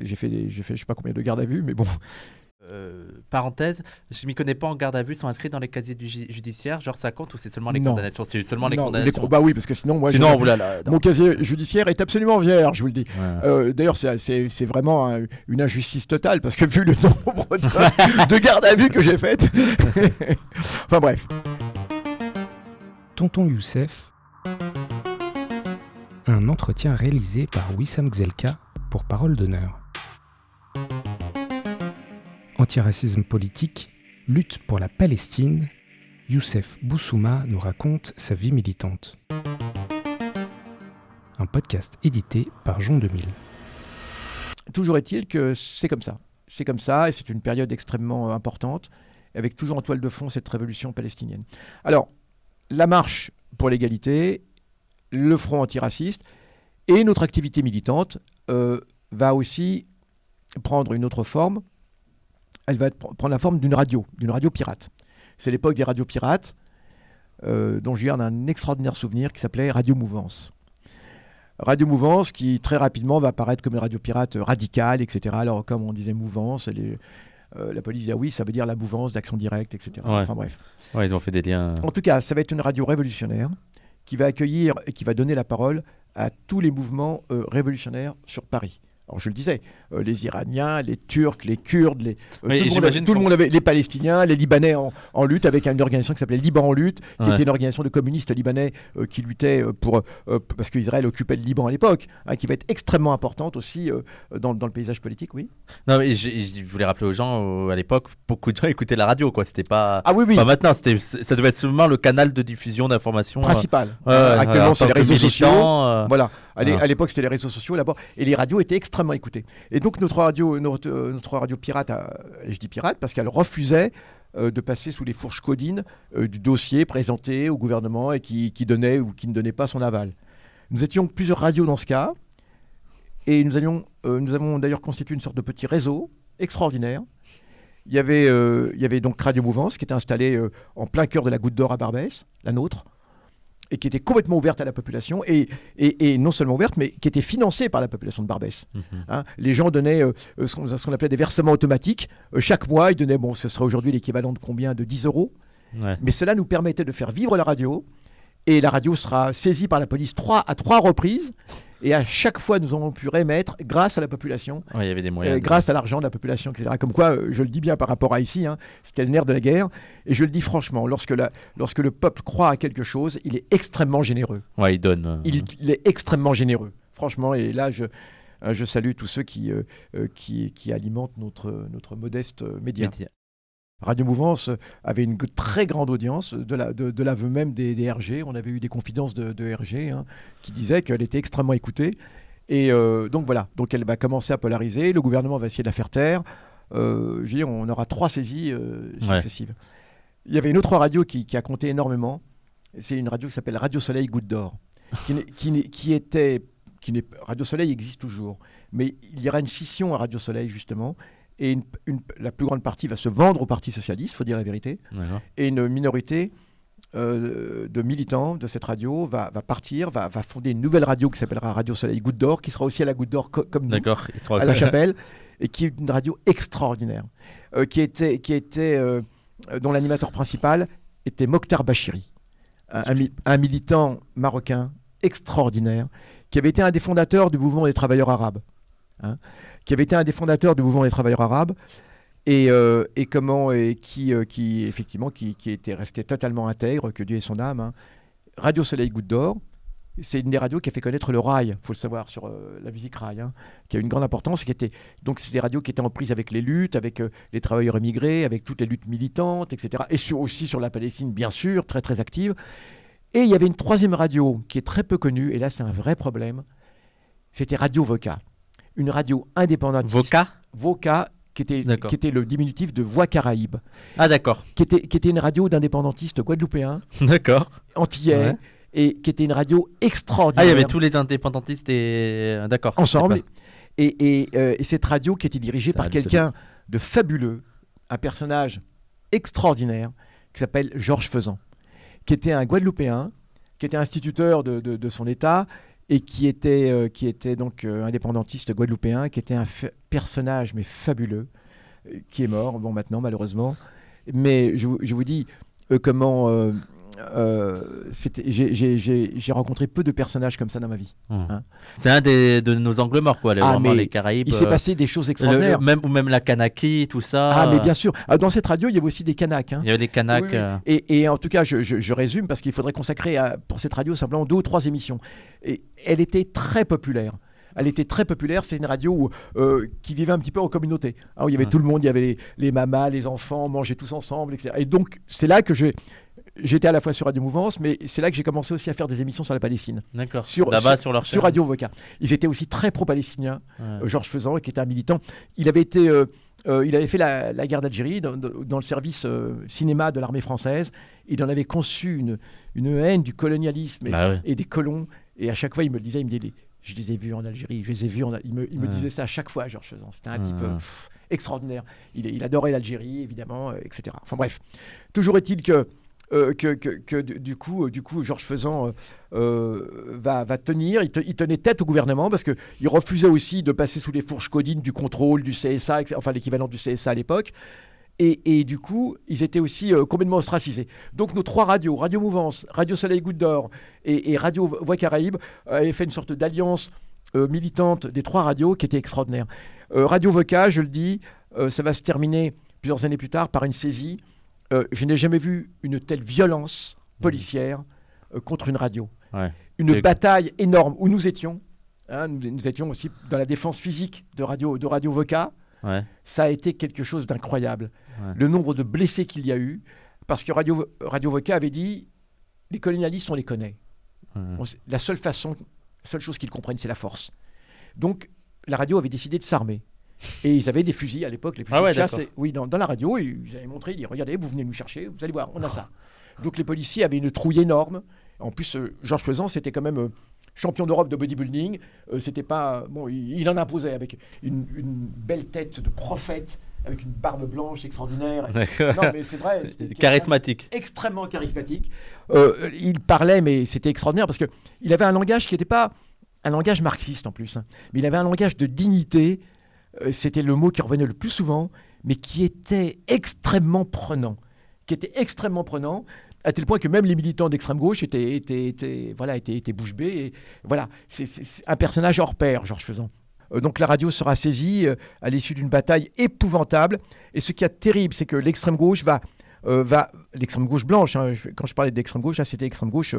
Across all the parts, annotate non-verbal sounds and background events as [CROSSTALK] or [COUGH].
j'ai fait, j'ai fait je sais pas combien de gardes à vue, mais bon. Euh, parenthèse, je m'y connais pas en garde à vue, sont inscrits dans les casiers du ju- judiciaire. Genre ça compte ou c'est seulement les Non. condamnations? C'est seulement les Non, condamnations. bah oui, parce que sinon, moi, Sinon, j'ai- oulala, non. mon casier judiciaire est absolument vierge, je vous le dis. Ouais. Euh, D'ailleurs, c'est- vraiment un- une injustice totale parce que vu le nombre de, [LAUGHS] de gardes à vue que j'ai faites. [LAUGHS] enfin bref. Tonton Youssef. Un entretien réalisé par Wissam Gzelka pour Parole d'honneur. Antiracisme politique, lutte pour la Palestine, Youssef Boussouma nous raconte sa vie militante. Un podcast édité par Jean 2000. Toujours est-il que c'est comme ça. C'est comme ça et c'est une période extrêmement euh, importante avec toujours en toile de fond cette révolution palestinienne. Alors, la marche pour l'égalité, le front antiraciste et notre activité militante euh, va aussi prendre une autre forme. Elle va être- prendre la forme d'une radio, d'une radio pirate. C'est l'époque des radios pirates euh, dont garde un extraordinaire souvenir qui s'appelait Radio Mouvance. Radio Mouvance qui très rapidement va apparaître comme une radio pirate radicale, etc. Alors comme on disait Mouvance, les- euh, la police disait ah oui, ça veut dire la mouvance d'action directe, etc. Ouais. Enfin bref. Ouais, ils ont fait des liens. En tout cas, ça va être une radio révolutionnaire qui va accueillir et qui va donner la parole à tous les mouvements euh, révolutionnaires sur Paris. Alors je le disais, euh, les Iraniens, les Turcs, les Kurdes, les, euh, tout, le monde, avait- tout le qu'on- monde avait, les Palestiniens, les Libanais en, en lutte avec une organisation qui s'appelait Liban en lutte, qui Ouais. était une organisation de communistes libanais euh, qui luttaient euh, pour parce qu'Israël occupait le Liban à l'époque, hein, qui va être extrêmement importante aussi dans, dans le paysage politique, oui. Non, mais je, je voulais rappeler aux gens, à l'époque, beaucoup de gens écoutaient la radio, quoi. C'était pas. Ah oui, oui, Pas maintenant, c'était, ça devait être seulement le canal de diffusion d'informations. principal. actuellement, en c'est les réseaux sociaux. Voilà, à l'é- à l'époque c'était les réseaux sociaux là-bas, et les radios étaient extrêmement écoutées. Et donc notre radio, notre, euh, radio pirate, euh, je dis pirate parce qu'elle refusait euh, de passer sous les fourches codines du dossier présenté au gouvernement et qui, qui donnait ou qui ne donnait pas son aval. Nous étions plusieurs radios dans ce cas, et nous, allions, nous avons d'ailleurs constitué une sorte de petit réseau extraordinaire. Il y avait, il y avait donc Radio Mouvance qui était installée en plein cœur de la Goutte d'Or à Barbès, la nôtre, et qui était complètement ouverte à la population, et, et- et non seulement ouverte, mais qui était financée par la population de Barbès. mhm. hein. Les gens donnaient euh, euh, ce qu'on appelait des versements automatiques. Euh, chaque mois, ils donnaient, bon, ce serait aujourd'hui l'équivalent de combien? De 10 euros. Ouais. Mais cela nous permettait de faire vivre la radio. Et la radio sera saisie par la police trois, à trois reprises. Et à chaque fois, nous avons pu remettre, grâce à la population, Ouais, il y avait des euh, moyens. grâce à l'argent de la population, etc. Comme quoi, euh, je le dis bien par rapport à ici, hein, c'était le nerf de la guerre. Et je le dis franchement, lorsque, la- lorsque le peuple croit à quelque chose, il est extrêmement généreux. Ouais, ils donnent. euh, Il, il est extrêmement généreux, franchement. Et là, je, euh, je salue tous ceux qui, euh, qui, qui alimentent notre, notre modeste euh, média. Radio Mouvance avait une très grande audience de la- de, de l'aveu même des, des RG. On avait eu des confidences de, de RG hein, qui disaient qu'elle était extrêmement écoutée. Et euh, donc voilà, donc elle va commencer à polariser. Le gouvernement va essayer de la faire taire. Euh, je veux dire, on aura trois saisies euh, Ouais. successives. Il y avait une autre radio qui, qui a compté énormément. C'est une radio qui s'appelle Radio Soleil Goutte d'Or, qui, était, qui Radio Soleil existe toujours, mais il y aura une scission à Radio Soleil justement, et une- une- la plus grande partie va se vendre au Parti socialiste, faut dire la vérité, et une minorité euh, de militants de cette radio va, va partir, va, va fonder une nouvelle radio qui s'appellera Radio Soleil Goutte d'Or, qui sera aussi à la Goutte d'Or co- comme nous. Ils seront à la [LAUGHS] chapelle, et qui est une radio extraordinaire, euh, qui était, qui était euh, dont l'animateur principal était Mokhtar Bachiri, un, un un militant marocain extraordinaire, qui avait été un des fondateurs du mouvement des travailleurs arabes, hein, qui avait été un des fondateurs du mouvement des travailleurs arabes, et, euh, comment et qui, euh, effectivement qui, était resté totalement intègre, que Dieu ait son âme. hein. Radio Soleil Goutte d'Or, c'est une des radios qui a fait connaître le rail, faut le savoir sur euh, la musique rail, hein, qui a une grande importance, qui était donc c'est des radios qui étaient en prise avec les luttes, avec les travailleurs immigrés, avec toutes les luttes militantes, etc. Et aussi sur la Palestine, bien sûr, très très active. Et il y avait une troisième radio qui est très peu connue, et là c'est un vrai problème. C'était Radio Voca, une radio indépendante. Voca Voca, qui était, D'accord. qui était le diminutif de Voix Caraïbe, Ah, d'accord. qui était, qui était une radio d'indépendantistes guadeloupéens, D'accord. antillais, Ouais. et qui était une radio extraordinaire. Ah, il y avait tous les indépendantistes et. D'accord. ensemble. Et, et, euh, et cette radio qui était dirigée Ça par quelqu'un de fabuleux, un personnage extraordinaire, qui s'appelle Georges Faisan, qui était un Guadeloupéen, qui était instituteur de, de- de son État et qui était, euh, qui était donc euh, indépendantiste guadeloupéen, qui était un personnage mais fabuleux, euh, qui est mort, bon maintenant malheureusement. Mais je, vous- dis comment euh, j'ai- j'ai j'ai- j'ai rencontré peu de personnages comme ça dans ma vie. Hum. Hein. C'est un des, de nos angles morts, quoi. les- Ah, vraiment mais les Caraïbes. Il s'est euh, passé des choses extraordinaires. le- même, ou même la Kanaki, tout ça. Ah mais bien sûr. Ah, dans cette radio, il y avait aussi des Kanaks. hein. Il y avait les Kanaks. Oui, oui. euh, Et, et en tout cas, je, je- je résume parce qu'il faudrait consacrer à- pour cette radio simplement deux ou trois émissions. Et elle était très populaire. Elle était très populaire. C'est une radio où, euh, qui vivait un petit peu en communauté. hein, où il y avait Ouais. tout le monde, il y avait les, les mamas, les enfants, on mangeait tous ensemble, etc. Et donc, c'est là que je- j'étais à la fois sur Radio Mouvance, mais c'est là que j'ai commencé aussi à faire des émissions sur la Palestine. D'accord. Sur- Là-bas, sur, leur Sur. Radio Voca. Ils étaient aussi très pro-palestiniens. Ouais. Euh, Georges Faisan, qui était un militant. Il avait été, euh, euh, il avait fait la, la guerre d'Algérie dans, le service euh, cinéma de l'armée française. Il en avait conçu une, une haine du colonialisme et, Bah et des colons. Et à chaque fois, il me le disait, il me disait, je les ai vus en Algérie, je les ai vus. En il me, il me Ouais. disait ça à chaque fois, Georges Faisan. C'était un type Ouais. pff, extraordinaire. Il, il adorait l'Algérie, évidemment, euh, etc. Enfin bref. Toujours est-il que euh, que, du coup, euh, du coup, Georges Faisan euh, va, tenir. Il, te- il tenait tête au gouvernement parce qu'il refusait aussi de passer sous les fourches codines du contrôle du CSA, enfin l'équivalent du CSA à l'époque. Et, du coup, ils étaient aussi complètement ostracisés. Donc nos trois radios, Radio Mouvance, Radio Soleil Goutte d'Or et, Radio Voix Caraïbe, avaient fait une sorte d'alliance militante des trois radios qui était extraordinaire. Radio Voca, je le dis, ça va se terminer plusieurs années plus tard par une saisie. Euh, je n'ai jamais vu une telle violence policière euh, contre une radio. Ouais. Une bataille énorme où nous étions. hein, nous, nous étions aussi dans la défense physique de Radio, de radio Voca. Ouais. Ça a été quelque chose d'incroyable. Ouais. Le nombre de blessés qu'il y a eu. Parce que Radio, radio Voca avait dit les colonialistes, on les connaît. On la seule façon, la seule chose qu'ils comprennent, c'est la force. Donc, la radio avait décidé de s'armer. Et ils avaient des fusils à l'époque, les fusils Ah ouais, de chasse. d'accord. et- Oui, dans, dans la radio, ils avaient montré, ils disaient, regardez, vous venez nous chercher, vous allez voir, on a ça. Donc les policiers avaient une trouille énorme. En plus, euh, Georges Faisan, c'était quand même euh, champion d'Europe de bodybuilding. Euh, c'était pas bon, il, il en imposait avec une, une belle tête de prophète, avec une barbe blanche extraordinaire. [LAUGHS] Non, mais c'est vrai. [LAUGHS] Charismatique. extrêmement charismatique. Il parlait, mais c'était extraordinaire parce que il avait un langage qui n'était pas un langage marxiste en plus, hein, mais il avait un langage de dignité. Euh, c'était le mot qui revenait le plus souvent, mais qui était extrêmement prenant, qui était extrêmement prenant. À tel point que même les militants d'extrême gauche étaient, étaient, étaient- voilà, étaient, étaient bouche bée. Et voilà, c'est un personnage hors pair, Georges Faisan. Euh, donc la radio sera saisie euh, à l'issue d'une bataille épouvantable. Et ce qui est terrible, c'est que l'extrême gauche va va l'extrême gauche blanche. hein, quand je parlais d'extrême gauche, là c'était extrême gauche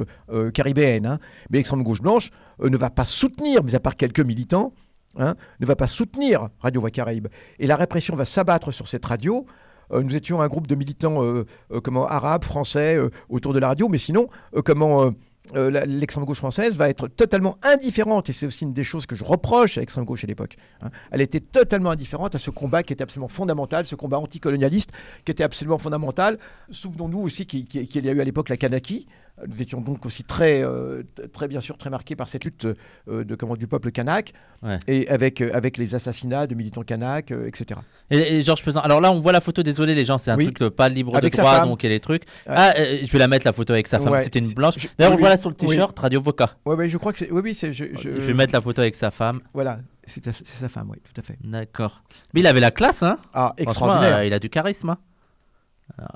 caribéenne. hein, mais l'extrême gauche blanche ne va pas soutenir, mis à part quelques militants, hein, ne va pas soutenir Radio Voix Caraïbe. Et la répression va s'abattre sur cette radio. Euh, nous étions un groupe de militants euh, euh, comment arabes, français autour de la radio, mais sinon comment l'extrême gauche française va être totalement indifférente, et c'est aussi une des choses que je reproche à l'extrême gauche à l'époque. hein. Elle était totalement indifférente à ce combat qui était absolument fondamental, ce combat anticolonialiste qui était absolument fondamental. Souvenons-nous aussi qu'il y a eu à l'époque la Kanaki. Nous étions donc aussi très, euh, très bien sûr très marqués par cette lutte euh, de, comment, du peuple kanak, Ouais. et avec, euh, avec les assassinats de militants kanak, etc. Et, et Georges Pesan. Alors là, on voit la photo. Désolé, les gens, c'est un Oui. truc pas libre Avec de droit, donc il y a les trucs. Ah, je vais la mettre la photo avec sa femme. Ouais. C'était une blanche. D'ailleurs, oui, on voit là oui. sur le t-shirt Radio Voca. Ouais, ouais, je crois que c'est. Oui, oui, c'est. Je, je- Je vais mettre la photo avec sa femme. Voilà, c'est sa- femme, oui, tout à fait. D'accord. Mais il avait la classe, hein. Ah, extraordinaire. euh, il a du charisme. hein.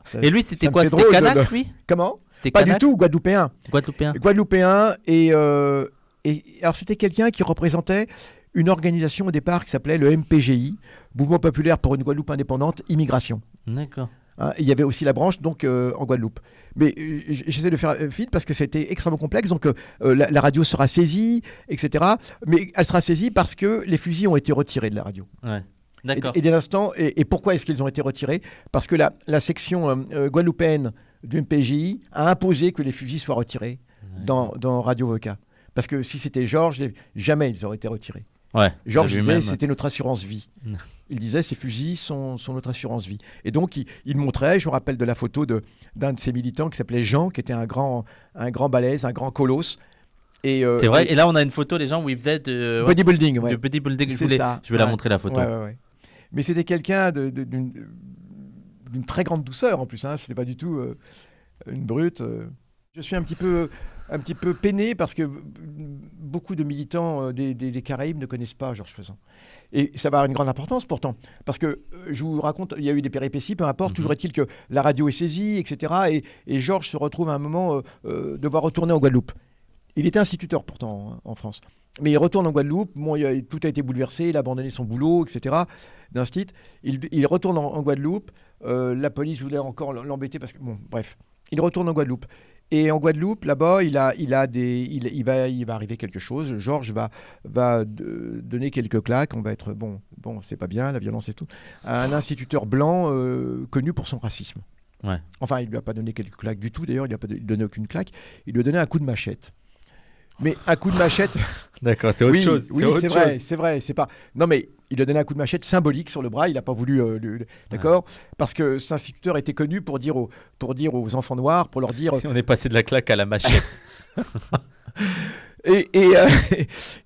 Ça- Et lui, c'était quoi C'était Kanak, de- lui Comment C'était Pas Kanak du tout, Guadeloupéen. Guadeloupéen. Guadeloupéen et, euh, et alors c'était quelqu'un qui représentait une organisation au départ qui s'appelait le MPGI, Mouvement populaire pour une Guadeloupe indépendante, immigration. D'accord. Hein, il y avait aussi la branche donc euh, en Guadeloupe. Mais euh, j'essaie de faire vite parce que c'était extrêmement complexe. Donc euh, la, la radio sera saisie, etc. Mais elle sera saisie parce que les fusils ont été retirés de la radio. Ouais. Et, D'accord. et dès l'instant, et, et pourquoi est-ce qu'ils ont été retirés? Parce que la, la section euh, euh, guadeloupéenne du MPGI a imposé que les fusils soient retirés dans, dans Radio Voca. Parce que si c'était Georges, jamais ils auraient été retirés. Ouais. Georges disait c'était notre assurance vie. Il disait ces fusils sont, sont notre assurance vie. Et donc il, il montrait, je me rappelle de la photo de- d'un de ses militants qui s'appelait Jean, qui était un grand, un grand balèze, un grand colosse. Et, euh, C'est vrai. et- Et là, on a une photo, les gens, où il faisait de, bodybuilding, ouais. de bodybuilding. Je, voulais- ça, je vais la montrer, la photo. Ouais. Mais c'était quelqu'un d'une très grande douceur en plus. Hein. C'était pas du tout euh, une brute. euh. Je suis un petit peu un petit peu peiné parce que beaucoup de militants euh, des, des- des Caraïbes ne connaissent pas Georges Faisan. Et ça va avoir une grande importance pourtant, parce que je vous raconte, il y a eu des péripéties, peu importe, Mhm. toujours est-il que la radio est saisie, etc. Et, et Georges se retrouve à un moment euh, euh, devoir retourner en Guadeloupe. Il était instituteur pourtant en en France. Mais il retourne en Guadeloupe, bon, il a- tout a été bouleversé, il a abandonné son boulot, etc. d'instit. Il, il retourne en, en Guadeloupe, euh, la police voulait encore l'embêter parce que, bon, bref, il retourne en Guadeloupe. Et en Guadeloupe, là-bas, il, a, il, a des, il, il va, il va arriver quelque chose. Georges va, va de- donner quelques claques. On va être, bon, bon c'est pas bien, la violence et tout. À un instituteur blanc euh, connu pour son racisme. Ouais. Enfin, il lui a pas donné quelques claques du tout, d'ailleurs, il lui a pas don- donné aucune claque. Il lui a donné un coup de machette. Mais un coup de machette, [LAUGHS] D'accord, c'est autre oui, chose. Oui, c'est vrai, c'est vrai. C'est pas. Non, mais il lui a donné un coup de machette symbolique sur le bras. Il n'a pas voulu, euh, le- d'accord, parce que cet instituteur était connu pour dire aux, pour dire aux enfants noirs, pour leur dire. [LAUGHS] On est passé de la claque à la machette. [LAUGHS] Et, et, euh,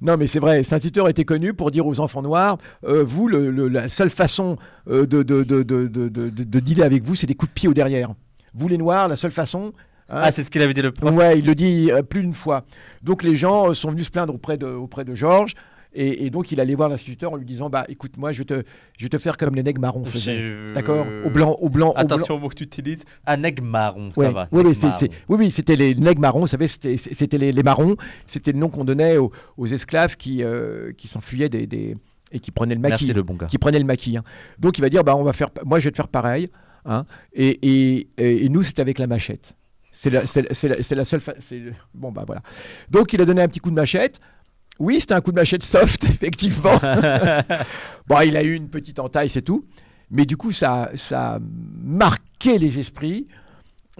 non, mais c'est vrai. Cet instituteur était connu pour dire aux enfants noirs, euh, vous, le- le- la seule façon de, de, de, de, de, de- de dealer avec vous, c'est des coups de pied au derrière. Vous les noirs, la seule façon. Hein, ah, c'est ce qu'il avait dit le prof. Ouais, il le dit euh, plus d'une fois. Donc les gens euh, sont venus se plaindre auprès de, auprès de Georges. Et, et donc il allait voir l'instituteur en lui disant bah écoute moi je vais te je vais te faire comme les nègres marrons d'accord? Au blanc au blanc au blanc. Attention au mot que tu utilises. Un aigle marron, Ouais, ça va. oui, oui, c'était les nègres marrons, vous savez, c'était c'était les, les marrons, c'était le nom qu'on donnait aux, aux esclaves qui, euh, qui s'enfuyaient des, des- et qui prenaient le maquis Merci le bon gars. qui prenait le maquis. hein. Donc il va dire bah on va faire, moi je vais te faire pareil. hein. et, et- nous c'est avec la machette. C'est la, seule. c'est- Bon bah voilà. Donc il a donné un petit coup de machette. Oui, c'était un coup de machette soft, [LAUGHS] effectivement. [LAUGHS] bon, il a eu une petite entaille, c'est tout. Mais du coup, ça, ça a marqué les esprits.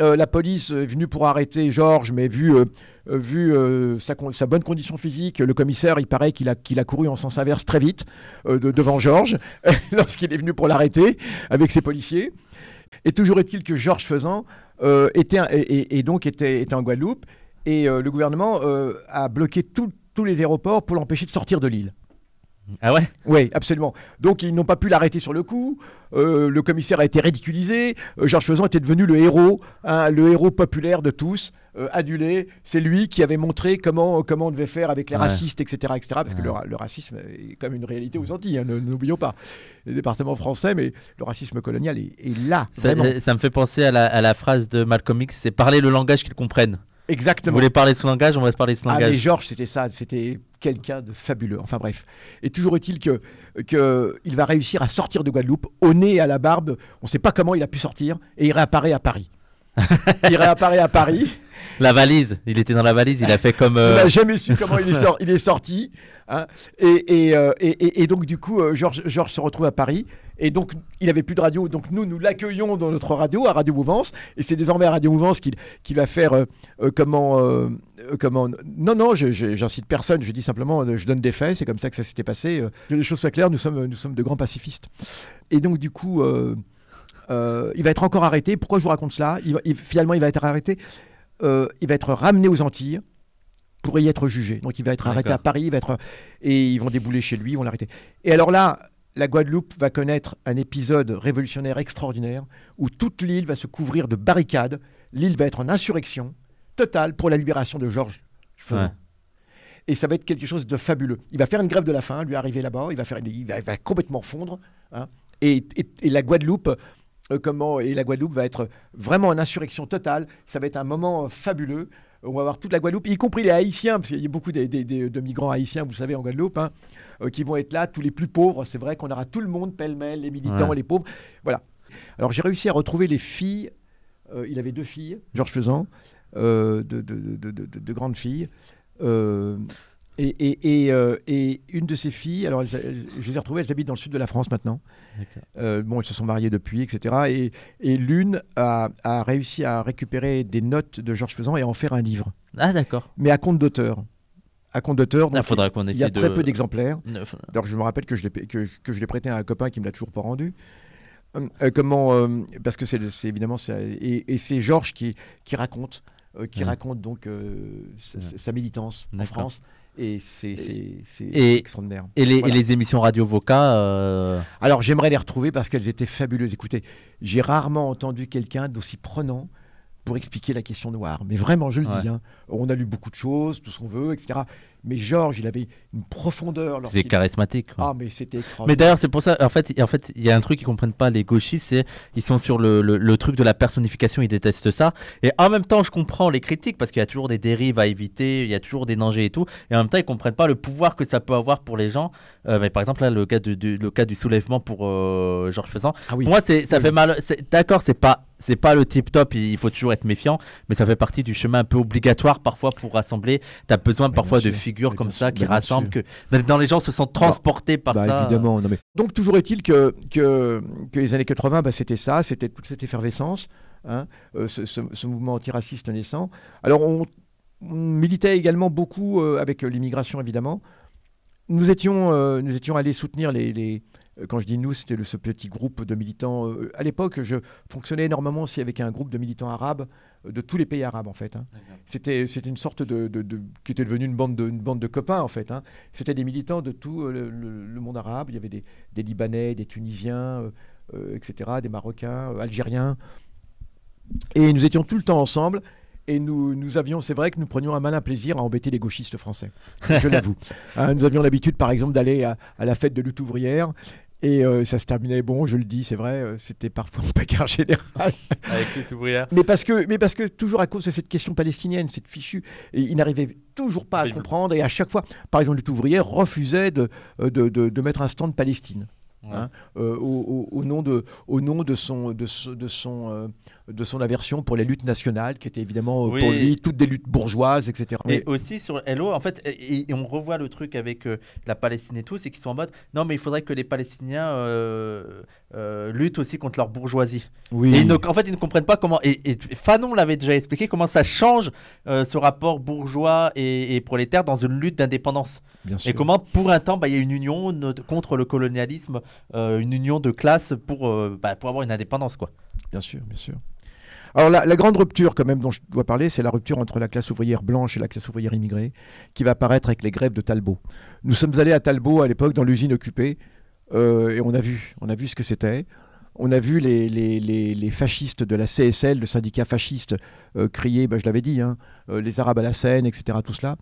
Euh, la police est venue pour arrêter Georges, mais vu, euh, vu euh, sa, bonne condition physique, le commissaire, il paraît qu'il a, couru en sens inverse très vite de- devant Georges [LAUGHS] lorsqu'il est venu pour l'arrêter avec ses policiers. Et toujours est-il que Georges Faisan euh, était, donc était, en Guadeloupe et euh, le gouvernement euh, a bloqué tous les aéroports pour l'empêcher de sortir de l'île. Ah ouais? Oui, absolument. Donc ils n'ont pas pu l'arrêter sur le coup. Euh, le commissaire a été ridiculisé. Euh, Georges Faisan était devenu le héros, hein, le héros populaire de tous, euh, adulé. C'est lui qui avait montré comment, comment on devait faire avec les Ouais. racistes, etc., etc. Parce que le, ra- le racisme est même une réalité aux Antilles. hein, ne- N'oublions pas les départements français, mais le racisme colonial est, est là. ça, me fait penser à la, à la phrase de Malcolm X c'est parler le langage qu'ils comprennent. Vous Exactement. voulez parler son langage, on va se parler son Ah, mais langage. Georges, c'était ça, c'était quelqu'un de fabuleux. Enfin bref. Et toujours est-il que, va réussir à sortir de Guadeloupe, au nez et à la barbe. On ne sait pas comment il a pu sortir, et il réapparaît à Paris. Il réapparaît à Paris. La valise, il était dans la valise, il a fait comme. Euh, n'a jamais su comment il est, sor- il est sorti. hein. Et, et, euh, et- donc, du coup, euh, Georges, se retrouve à Paris. Et donc, il avait plus de radio. Donc, nous, nous l'accueillons dans notre radio, à Radio Mouvance. Et c'est désormais à Radio Mouvance qu'il va faire euh, comment. euh, comment non, non, j'incite personne. Je dis simplement, je donne des faits. C'est comme ça que ça s'était passé. que les choses soient claires, nous sommes, nous sommes de grands pacifistes. Et donc, du coup. euh, euh, il va être encore arrêté. Pourquoi je vous raconte cela? Il va- il- Finalement, il va être arrêté. Euh, il va être ramené aux Antilles pour y être jugé. Donc il va être arrêté à Paris, il va être et ils vont débouler chez lui, ils vont l'arrêter. Et alors là, la Guadeloupe va connaître un épisode révolutionnaire extraordinaire où toute l'île va se couvrir de barricades. L'île va être en insurrection totale pour la libération de Georges. Ouais. Et ça va être quelque chose de fabuleux. Il va faire une grève de la faim, lui arriver là-bas, il va faire, il va, il va complètement fondre. hein. et, et- et la Guadeloupe, euh, comment et la Guadeloupe va être vraiment en insurrection totale. Ça va être un moment euh, fabuleux. On va voir toute la Guadeloupe, y compris les Haïtiens, parce qu'il y a beaucoup des- des- des- de migrants haïtiens, vous savez, en Guadeloupe, hein, euh, qui vont être là, tous les plus pauvres. C'est vrai qu'on aura tout le monde, pêle-mêle, les militants, Ouais. les pauvres. Voilà. Alors j'ai réussi à retrouver les filles. Euh, il avait deux filles, Georges Faisan, de- de grandes filles. Euh, et, et- et, euh, et une de ces filles, alors elles- elles- je les ai retrouvées, elles habitent dans le sud de la France maintenant. Euh, bon, elles se sont mariées depuis, etc. Et, l'une a, a réussi à récupérer des notes de Georges Faisan et à en faire un livre, Ah d'accord. mais à compte d'auteur. À compte d'auteur, Il donc qu'on il y a de. très peu d'exemplaires. Alors je me rappelle que je l'ai que, que je l'ai prêté à un copain qui me l'a toujours pas rendu. Hum, euh, comment Parce que c'est évidemment ça- et, c'est Georges qui qui raconte qui Ouais. raconte donc euh, sa, militance en. France et c'est extraordinaire. Et les, et Voilà. les émissions radio Voca. euh, Alors j'aimerais les retrouver parce qu'elles étaient fabuleuses. Écoutez, j'ai rarement entendu quelqu'un d'aussi prenant pour expliquer la question noire. Mais vraiment, je le Ouais. dis, hein, on a lu beaucoup de choses, tout ce qu'on veut, etc. Mais Georges, il avait une profondeur. C'est charismatique. quoi. Ah, mais c'était Mais d'ailleurs, c'est pour ça, en fait, en fait, il y a un truc qu'ils comprennent pas, les gauchistes, c'est ils sont sur le, le- le truc de la personnification, ils détestent ça. Et en même temps, je comprends les critiques parce qu'il y a toujours des dérives à éviter, il y a toujours des dangers et tout. Et en même temps, ils comprennent pas le pouvoir que ça peut avoir pour les gens. Euh, mais par exemple, là, le cas du, du- le cas du soulèvement pour euh, Georges Fessant. Ah oui. Moi, c'est, ça Oui, fait mal. D'accord, c'est pas, c'est pas le tip top. Il faut toujours être méfiant, mais ça fait partie du chemin un peu obligatoire parfois pour rassembler. T'as besoin Mais parfois de sûr. Mais comme ça sûr. qui sûr. que dans, les gens se sentent transportés par Bah, ça. évidemment. non, mais... Donc, toujours est-il que, que, que les années 80, bah, c'était ça, c'était toute cette effervescence, hein, euh, ce, ce- ce mouvement antiraciste naissant. Alors, on, on militait également beaucoup euh, avec l'immigration, évidemment. Nous étions, euh, nous étions allés soutenir les. les- quand je dis nous, c'était ce petit groupe de militants. euh, à l'époque, je fonctionnais énormément aussi avec un groupe de militants arabes euh, de tous les pays arabes, en fait. hein. C'était, une sorte de, de- de- qui était devenue une bande de, une bande de copains en fait. hein. C'était des militants de tout euh, le, le- le monde arabe. Il y avait des, des Libanais, des Tunisiens, euh, euh, etc., des Marocains, euh, Algériens. Et nous étions tout le temps ensemble. Et nous, nous avions, c'est vrai que nous prenions un malin plaisir à embêter les gauchistes français. Je l'avoue. [LAUGHS] Hein, nous avions l'habitude, par exemple, d'aller à, à la fête de lutte ouvrière. Et euh, ça se terminait, bon, je le dis, c'est vrai, euh, c'était parfois en bagarre générale. [LAUGHS] Avec les ouvrières. Mais parce que, mais parce que toujours à cause de cette question palestinienne, cette fichue, et ils n'arrivaient toujours pas à comprendre. Et à chaque fois, par exemple, lutte ouvrière refusait de, euh, de, de- de mettre un stand Palestine. Hein, euh, au, au- au nom de, au nom de son, de, son, de son aversion pour les luttes nationales, qui étaient évidemment euh, pour lui toutes des luttes bourgeoises, etc. Mais Mais- aussi sur Hello, en fait, et, et on revoit le truc avec euh, la Palestine et tout, c'est qu'ils sont en mode non, mais il faudrait que les Palestiniens euh, euh, luttent aussi contre leur bourgeoisie. oui, Et ne- en fait, ils ne comprennent pas comment. Et, et Fanon l'avait déjà expliqué comment ça change ce rapport bourgeois et, et prolétaire dans une lutte d'indépendance. bien sûr. Et comment, pour un temps, bah, il y a une union contre le colonialisme, une union de classe pour, bah, pour avoir une indépendance, quoi. Bien sûr, bien sûr. Alors la, grande rupture quand même dont je dois parler, c'est la rupture entre la classe ouvrière blanche et la classe ouvrière immigrée, qui va apparaître avec les grèves de Talbot. Nous sommes allés à Talbot à l'époque dans l'usine occupée, euh, et on a vu, on a vu ce que c'était. On a vu les fascistes de la CSL, le syndicat fasciste, euh, crier, ben, je l'avais dit, hein, euh, les Arabes à la Seine, etc. Tout cela.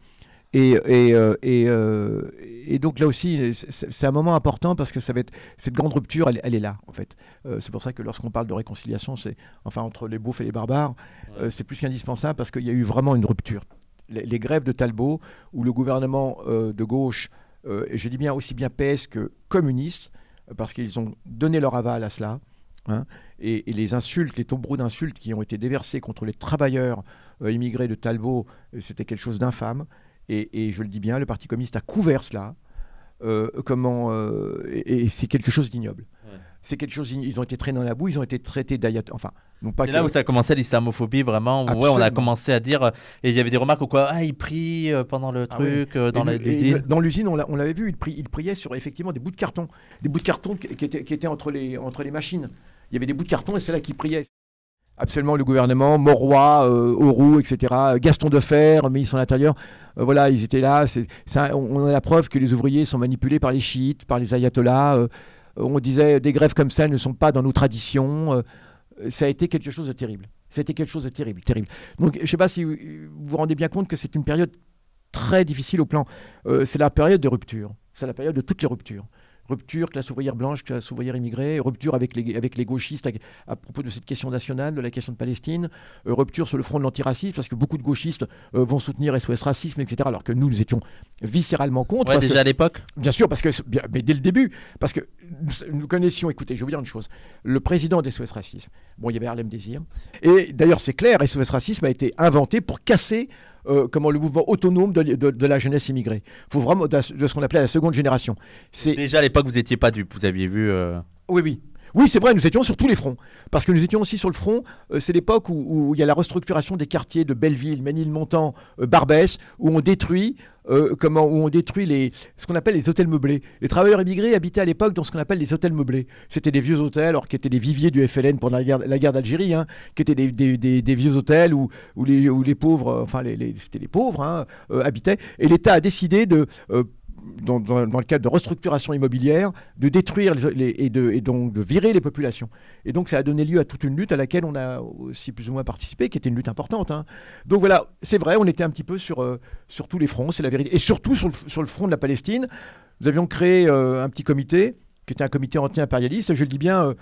Et, et, euh, et, euh, et donc là aussi, c'est un moment important parce que ça va être, cette grande rupture, elle, elle est là, en fait. Euh, c'est pour ça que lorsqu'on parle de réconciliation, c'est enfin entre les beaufs et les barbares, c'est plus qu'indispensable parce qu'il y a eu vraiment une rupture. Les, les grèves de Talbot, où le gouvernement de gauche, je dis bien aussi bien PS que communiste, parce qu'ils ont donné leur aval à cela, hein, et, et les insultes, les tombereaux d'insultes qui ont été déversés contre les travailleurs euh, immigrés de Talbot, c'était quelque chose d'infâme. Et, et je le dis bien, le Parti communiste a couvert cela. euh, comment euh, et, et c'est quelque chose d'ignoble. Ouais. C'est quelque chose. Ils ont été traînés dans la boue. Ils ont été traités d'ayat. Enfin, non pas C'est que. là où ça a commencé l'islamophobie, vraiment. Où, ouais, on a commencé à dire. euh, Et il y avait des remarques ou quoi Ah, il prie pendant le Ah oui. truc, dans l'usine. Dans l'usine, on l'a- on l'avait vu, il, pri- il priait sur effectivement des bouts de carton, des bouts de carton qui, qui étaient, qui étaient entre, les, entre les machines. Il y avait des bouts de carton et c'est là qu'il priait. Absolument, le gouvernement, Mauroy, euh, Auroux, etc., Gaston Defer, ministre de l'Intérieur, euh, voilà, ils étaient là. On a la preuve que les ouvriers sont manipulés par les chiites, par les ayatollahs. euh, on disait des grèves comme ça ne sont pas dans nos traditions. euh, ça a été quelque chose de terrible. Été quelque chose de terrible, terrible. Donc, je ne sais pas si vous vous rendez bien compte que c'est une période très difficile au plan. c'est la période de rupture. C'est la période de toutes les ruptures. Rupture, classe ouvrière blanche, classe ouvrière immigrée, rupture avec les, avec les gauchistes à, à propos de cette question nationale, de la question de Palestine, euh, rupture sur le front de l'antiracisme, parce que beaucoup de gauchistes euh, vont soutenir SOS Racisme, etc., alors que nous, nous étions viscéralement contre. Ouais, parce déjà que- à l'époque. Bien sûr, parce que bien, mais dès le début, parce que nous, nous connaissions. Écoutez, je vais vous dire une chose. Le président d'SOS Racisme, bon, il y avait Harlem Désir, et d'ailleurs c'est clair, SOS Racisme a été inventé pour casser. Euh, comment le mouvement autonome de, de- de la jeunesse immigrée. faut vraiment de, de ce qu'on appelait la seconde génération. C'est Déjà à l'époque, vous étiez pas dupe. Vous aviez vu. euh, oui, oui. Oui, c'est vrai, nous étions sur tous les fronts. Parce que nous étions aussi sur le front, euh, c'est l'époque où, il y a la restructuration des quartiers de Belleville, Ménilmontant, euh, Barbès, où on détruit, euh, où on détruit les, ce qu'on appelle les hôtels meublés. Les travailleurs immigrés habitaient à l'époque dans ce qu'on appelle les hôtels meublés. C'était des vieux hôtels, alors qui étaient des viviers du FLN pendant la guerre, d'Algérie, hein, qui étaient des, vieux hôtels où, les, pauvres, euh, enfin les, c'était les pauvres, hein, habitaient. Et l'État a décidé de dans, dans- dans le cadre de restructuration immobilière, de détruire les, les- et, de, et donc de virer les populations. Et donc ça a donné lieu à toute une lutte à laquelle on a aussi plus ou moins participé, qui était une lutte importante. hein. Donc voilà, c'est vrai, on était un petit peu sur, euh, sur tous les fronts, c'est la vérité. Et surtout sur le, sur le front de la Palestine, nous avions créé euh, un petit comité, qui était un comité anti-impérialiste, je le dis bien. euh,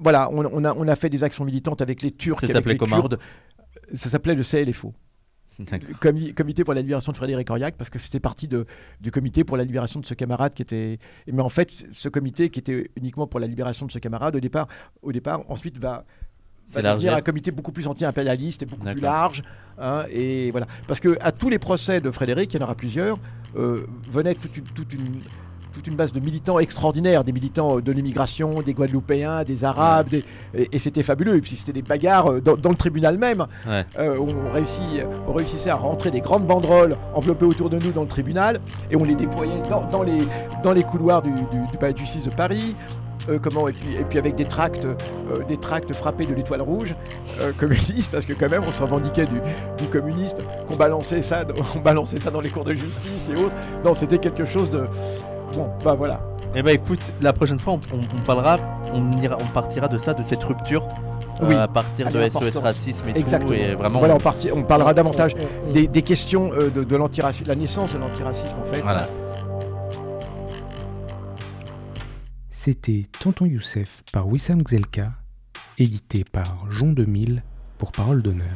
voilà, on, on a, on a fait des actions militantes avec les Turcs, avec les comment Kurdes. Ça s'appelait le CLFO. Comi- comité pour la libération de Frédéric Auriac, parce que c'était parti de, du comité pour la libération de ce camarade qui était. Mais en fait, ce comité qui était uniquement pour la libération de ce camarade, au départ, au départ ensuite va. devenir un comité beaucoup plus anti-impérialiste et beaucoup plus large. hein, et voilà. Parce que à tous les procès de Frédéric, il y en aura plusieurs, euh, venait toute une, toute, une, toute une base de militants extraordinaires, des militants euh, de l'immigration, des Guadeloupéens, des Arabes, des- et, et c'était fabuleux. Et puis c'était des bagarres euh, dans, dans le tribunal même. Ouais. Euh, on, réussit, on réussissait à rentrer des grandes banderoles enveloppées autour de nous dans le tribunal et on les déployait dans, dans les, dans les couloirs du, du, du palais de justice de Paris. Euh, comment, et, puis, et puis avec des tracts, euh, des tracts frappés de l'étoile rouge euh, [LAUGHS] communistes, parce que quand même on se revendiquait du, du communisme, qu'on balançait, ça, [LAUGHS] on balançait ça dans les cours de justice et autres. Non, c'était quelque chose de... Bon, bah voilà. Eh ben écoute, la prochaine fois, on, on- on parlera, on, ira, on partira de ça, de cette rupture, euh, à partir Elle de SOS. Racisme et Exactement. tout. Et vraiment, Voilà, on, parti- on parlera davantage des questions euh, de, de l'antiracisme, la naissance de l'antiracisme en fait. voilà. C'était Tonton Youssef par Wissam Gzelka, édité par Jean 2000 pour Parole d'honneur.